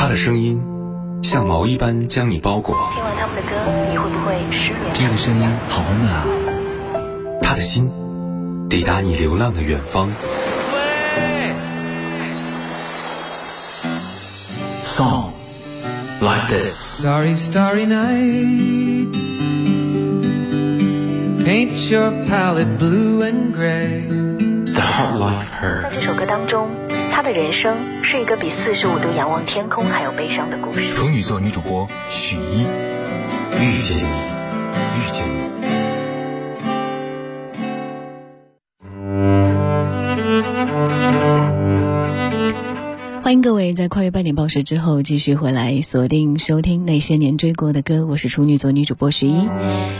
他的声音像毛一般将你包裹。听完他们的歌，你会不会失眠？这个声音好温暖啊！他的心抵达你流浪的远方。Song like this. Starry, starry night. Paint your palette blue and gray. The heart like her. 在这首歌当中，他的人生是一个比四十五度仰望天空还要悲伤的故事。处女座女主播许一，遇见你，遇见你。欢迎各位在跨越半点报时之后继续回来锁定收听那些年追过的歌，我是处女座女主播十一。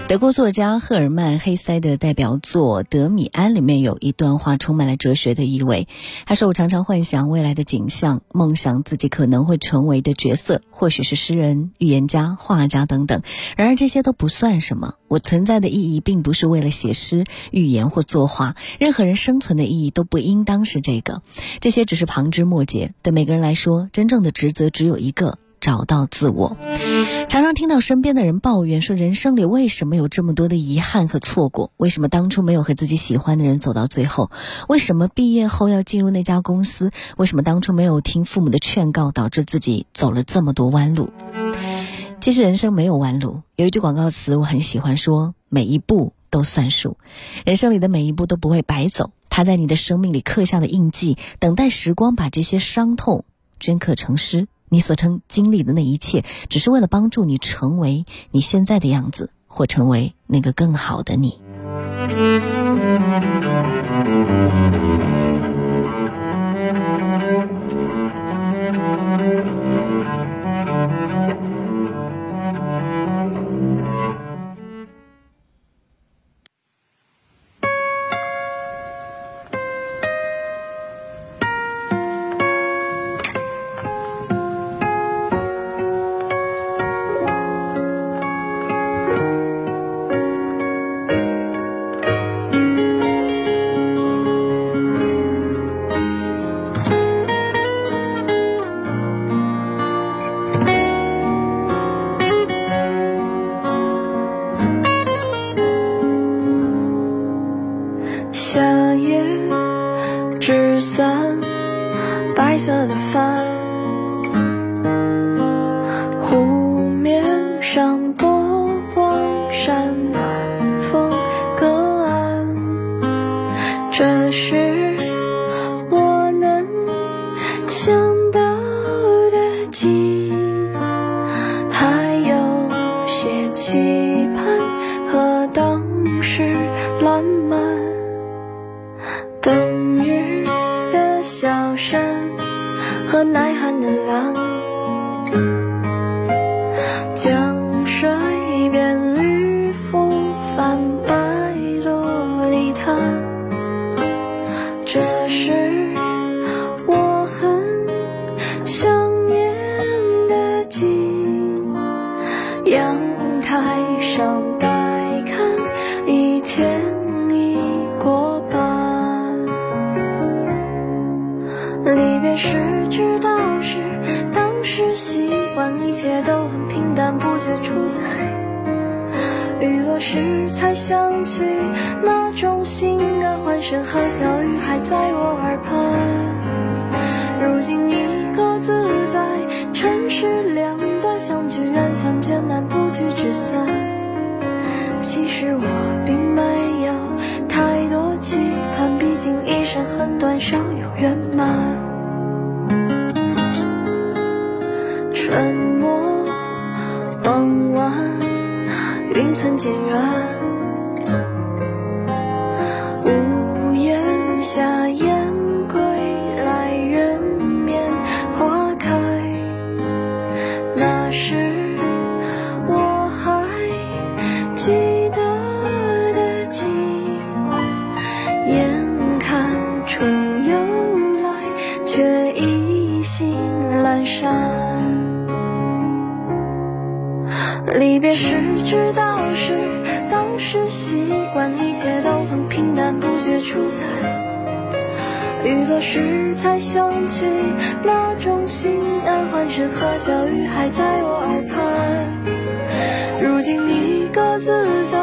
德国作家赫尔曼·黑塞的代表作《德米安》里面有一段话充满了哲学的意味。他说：“我常常幻想未来的景象，梦想自己可能会成为的角色，或许是诗人、预言家、画家等等。然而这些都不算什么。我存在的意义并不是为了写诗、预言或作画。任何人生存的意义都不应当是这个。这些只是旁枝末节。对每个人来说，真正的职责只有一个。”找到自我，常常听到身边的人抱怨说，人生里为什么有这么多的遗憾和错过？为什么当初没有和自己喜欢的人走到最后？为什么毕业后要进入那家公司？为什么当初没有听父母的劝告，导致自己走了这么多弯路？其实人生没有弯路，有一句广告词我很喜欢，说每一步都算数，人生里的每一步都不会白走，他在你的生命里刻下的印记，等待时光把这些伤痛镌刻成诗。你所曾经历的那一切，只是为了帮助你成为你现在的样子，或成为那个更好的你。冬日的小山和耐寒的狼，出彩。雨落时才想起那种心安，欢声和笑语还在我耳畔。如今一个自在，尘世两端，相聚远相见难，不聚只散。其实我并没有太多期盼，毕竟一生很短，少有圆满。自在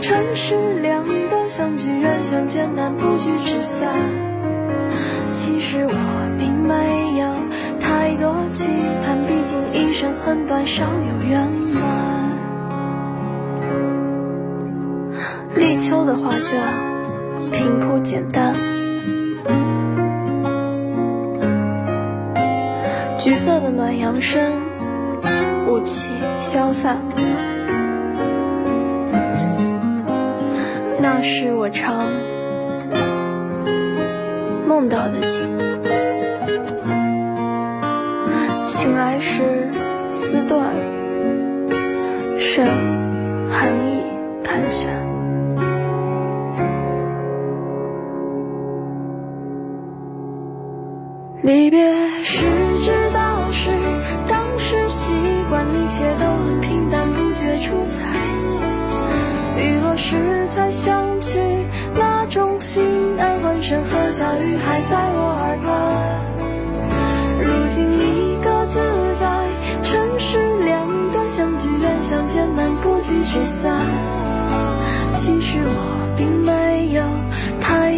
城市两端，相聚远相见难，不聚只散。其实我并没有太多期盼，毕竟一生很短，少有圆满。立秋的画卷，平铺简单。橘色的暖阳升，雾气消散。那是我常梦到的景。醒来时丝断，绳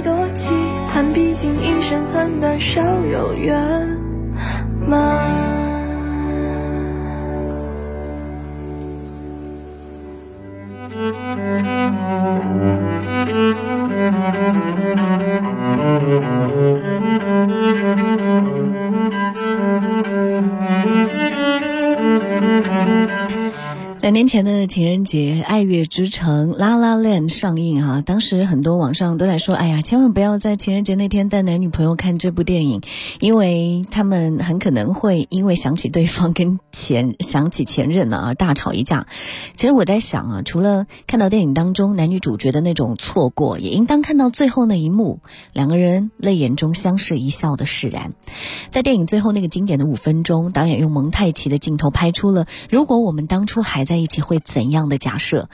多期盼，毕竟一生很短，少有圆满。前的情人节，《爱乐之城》《La La Land》上映哈、当时很多网上都在说：“哎呀，千万不要在情人节那天带男女朋友看这部电影，因为他们很可能会因为想起对方跟前想起前任呢而大吵一架。”其实我在想啊，除了看到电影当中男女主角的那种错过，也应当看到最后那一幕，两个人泪眼中相视一笑的释然。在电影最后那个经典的五分钟，导演用蒙太奇的镜头拍出了如果我们当初还在一起会怎样的假设。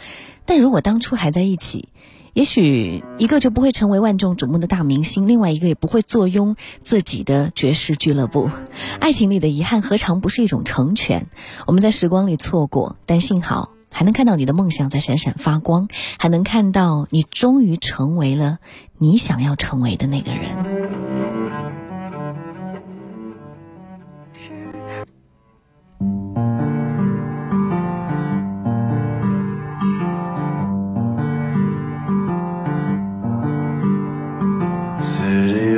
但如果当初还在一起，也许一个就不会成为万众瞩目的大明星，另外一个也不会坐拥自己的爵士俱乐部。爱情里的遗憾何尝不是一种成全？我们在时光里错过，但幸好还能看到你的梦想在闪闪发光，还能看到你终于成为了你想要成为的那个人。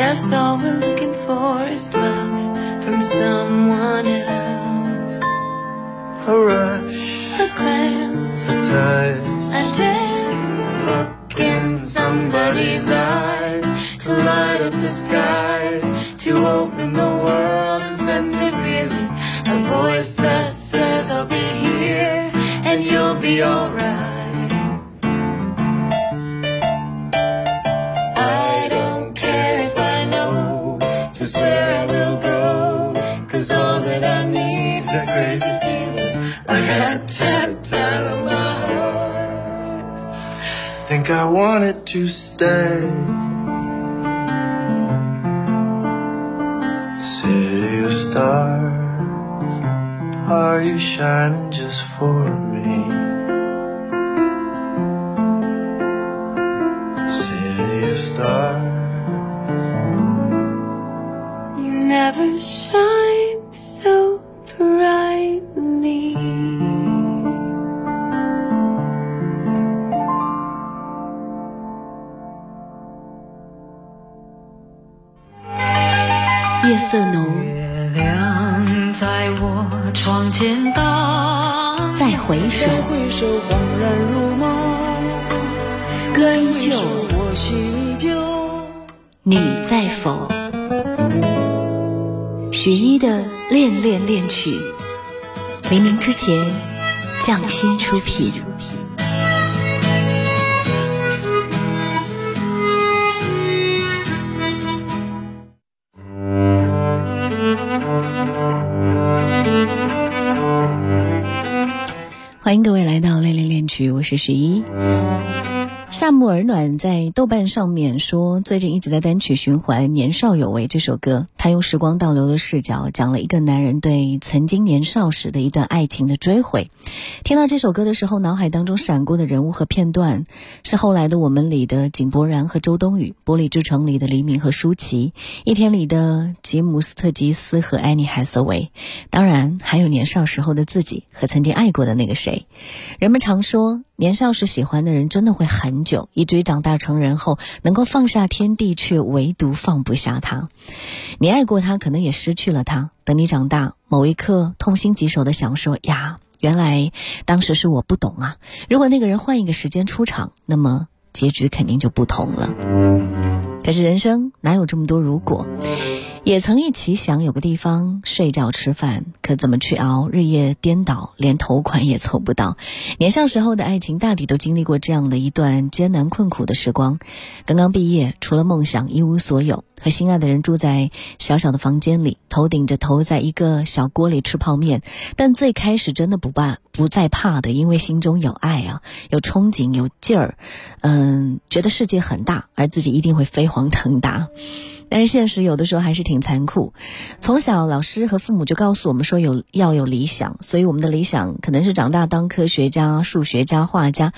Yes, all we're looking for is love from someone else. A rush, A glance, a touch, a dance, a look in somebody's eyes to light up the skies, to open the world and send it reeling. A voice that says I'll be here and you'll be alright. Think I wanted to stay. City of stars, are you shining just for me? City of stars, You never shine 夜色浓。月亮在我窗前荡。再回首。回首恍然如梦歌依旧。你在否？许一的恋恋恋曲黎明之前匠心出品。这是一。夏目尔暖在豆瓣上面说，最近一直在单曲循环《年少有为》这首歌。他用时光倒流的视角，讲了一个男人对曾经年少时的一段爱情的追悔。听到这首歌的时候，脑海当中闪过的人物和片段，是后来的我们里的井柏然和周冬雨，《玻璃之城》里的黎明和舒淇，《一天》里的吉姆斯特吉斯和安妮海瑟薇，当然还有年少时候的自己和曾经爱过的那个谁。人们常说。年少时喜欢的人真的会很久，以至于长大成人后能够放下天地，却唯独放不下他。你爱过他，可能也失去了他。等你长大，某一刻痛心疾首的想说：“呀，原来当时是我不懂啊！”如果那个人换一个时间出场，那么结局肯定就不同了。可是人生哪有这么多如果？也曾一起想有个地方睡觉吃饭，可怎么去熬？日夜颠倒，连头款也凑不到。年少时候的爱情，大抵都经历过这样的一段艰难困苦的时光。刚刚毕业，除了梦想一无所有，和心爱的人住在小小的房间里，头顶着头，在一个小锅里吃泡面。但最开始真的不怕，不再怕的，因为心中有爱啊，有憧憬，有劲儿。嗯，觉得世界很大，而自己一定会飞黄腾达。但是现实有的时候还是挺残酷。从小，老师和父母就告诉我们说有要有理想，所以我们的理想可能是长大当科学家、数学家、画家，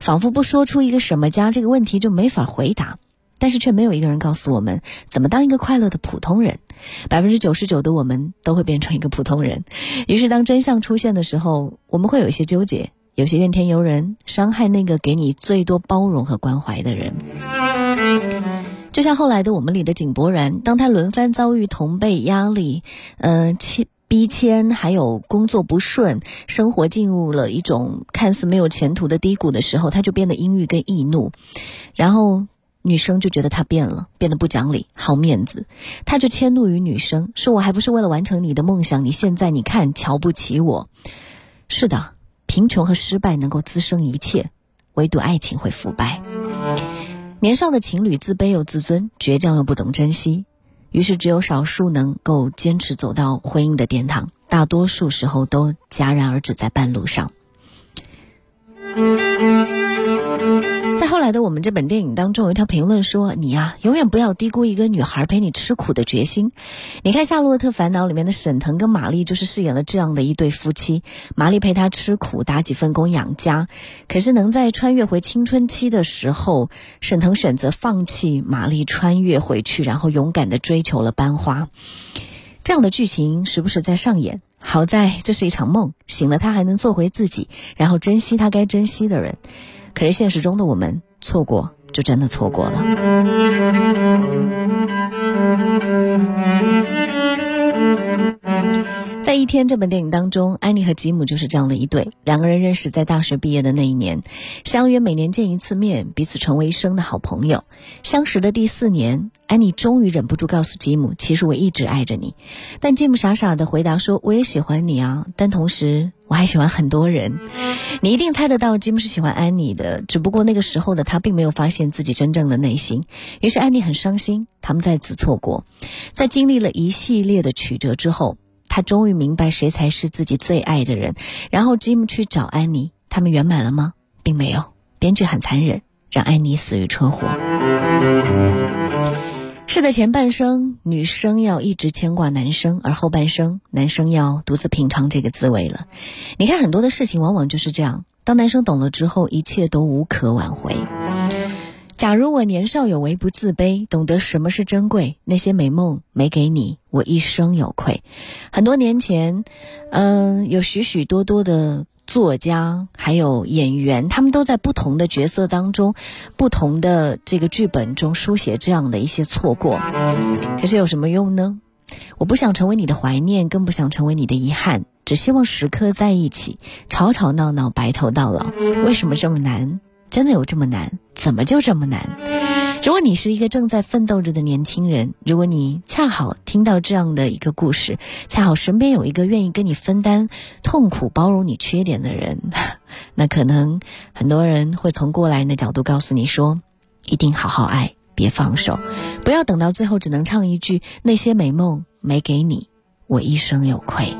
仿佛不说出一个什么家这个问题就没法回答。但是却没有一个人告诉我们怎么当一个快乐的普通人。百分之九十九的我们都会变成一个普通人。于是当真相出现的时候，我们会有一些纠结，有些怨天尤人，伤害那个给你最多包容和关怀的人。就像后来的我们里的井柏然，当他轮番遭遇同辈压力，呃，签逼迁，还有工作不顺，生活进入了一种看似没有前途的低谷的时候，他就变得阴郁跟易怒，然后女生就觉得他变了，变得不讲理，好面子，他就迁怒于女生，说我还不是为了完成你的梦想，你现在你看瞧不起我，是的，贫穷和失败能够滋生一切，唯独爱情会腐败。年少的情侣自卑又自尊，倔强又不懂珍惜，于是只有少数能够坚持走到婚姻的殿堂，大多数时候都戛然而止在半路上。在后来的我们这本电影当中，有一条评论说：“你呀，永远不要低估一个女孩陪你吃苦的决心。”你看《夏洛特烦恼》里面的沈腾跟玛丽就是饰演了这样的一对夫妻。玛丽陪他吃苦，打几份工养家，可是能在穿越回青春期的时候，沈腾选择放弃玛丽，穿越回去，然后勇敢的追求了班花。这样的剧情时不时在上演。好在这是一场梦，醒了他还能做回自己，然后珍惜他该珍惜的人。可是现实中的我们，错过就真的错过了。在《一天》这本电影当中，安妮和吉姆就是这样的一对。两个人认识在大学毕业的那一年，相约每年见一次面，彼此成为一生的好朋友。相识的第四年，安妮终于忍不住告诉吉姆：“其实我一直爱着你。”但吉姆傻傻的回答说：“我也喜欢你啊，但同时我还喜欢很多人。”你一定猜得到，吉姆是喜欢安妮的，只不过那个时候的他并没有发现自己真正的内心。于是安妮很伤心，他们再次错过。在经历了一系列的曲折之后。他终于明白谁才是自己最爱的人，然后吉姆去找安妮，他们圆满了吗？并没有，编剧很残忍，让安妮死于车祸。是的，前半生女生要一直牵挂男生，而后半生男生要独自品尝这个滋味了。你看，很多的事情往往就是这样，当男生懂了之后，一切都无可挽回。假如我年少有为不自卑，懂得什么是珍贵，那些美梦没给你，我一生有愧。很多年前，嗯，有许许多多的作家还有演员，他们都在不同的角色当中、不同的这个剧本中书写这样的一些错过。可是有什么用呢？我不想成为你的怀念，更不想成为你的遗憾，只希望时刻在一起，吵吵闹闹，白头到老。为什么这么难？真的有这么难？怎么就这么难？如果你是一个正在奋斗着的年轻人，如果你恰好听到这样的一个故事，恰好身边有一个愿意跟你分担痛苦、包容你缺点的人，那可能很多人会从过来人的角度告诉你说：一定好好爱，别放手，不要等到最后只能唱一句“那些美梦没给你，我一生有愧”。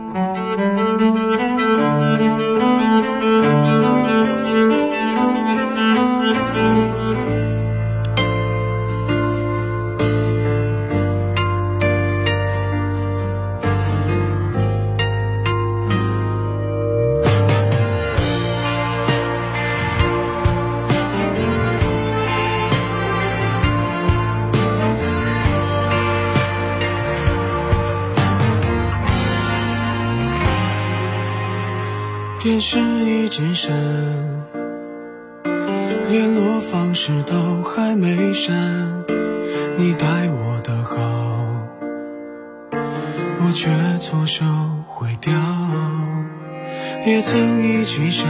也曾一起想，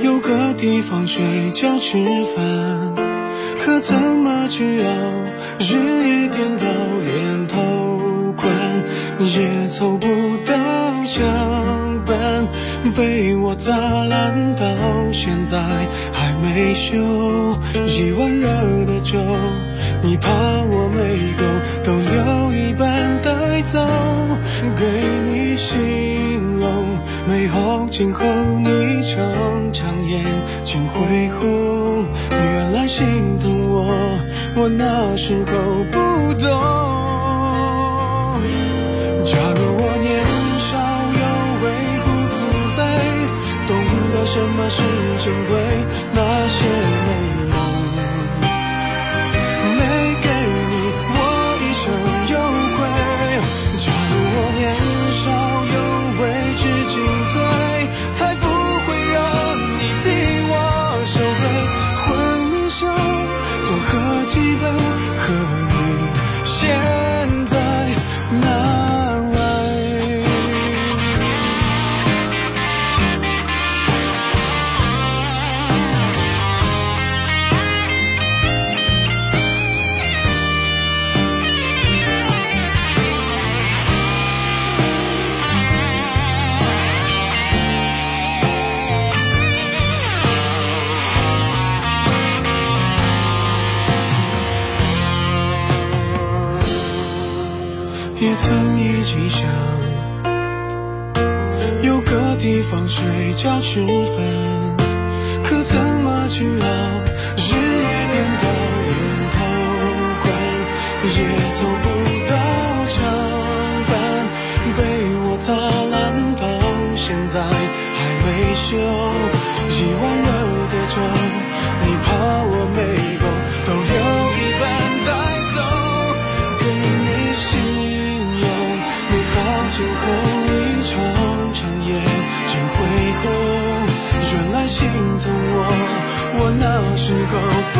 有个地方睡觉吃饭，可怎么去熬？日夜颠倒，连头款也凑不到墙板，被我砸烂到现在还没修。一碗热的粥，你怕我没够，都留一半带走，给你形美好今后，你常常眼睛会红。原来心疼我，我那时候不懂。假如我年少有为不自卑，懂得什么是珍贵，酒。一碗热的粥，你怕我没够，都留一半带走，给你形容美好今后，你常常眼睛会红。原来心疼我，我那时候不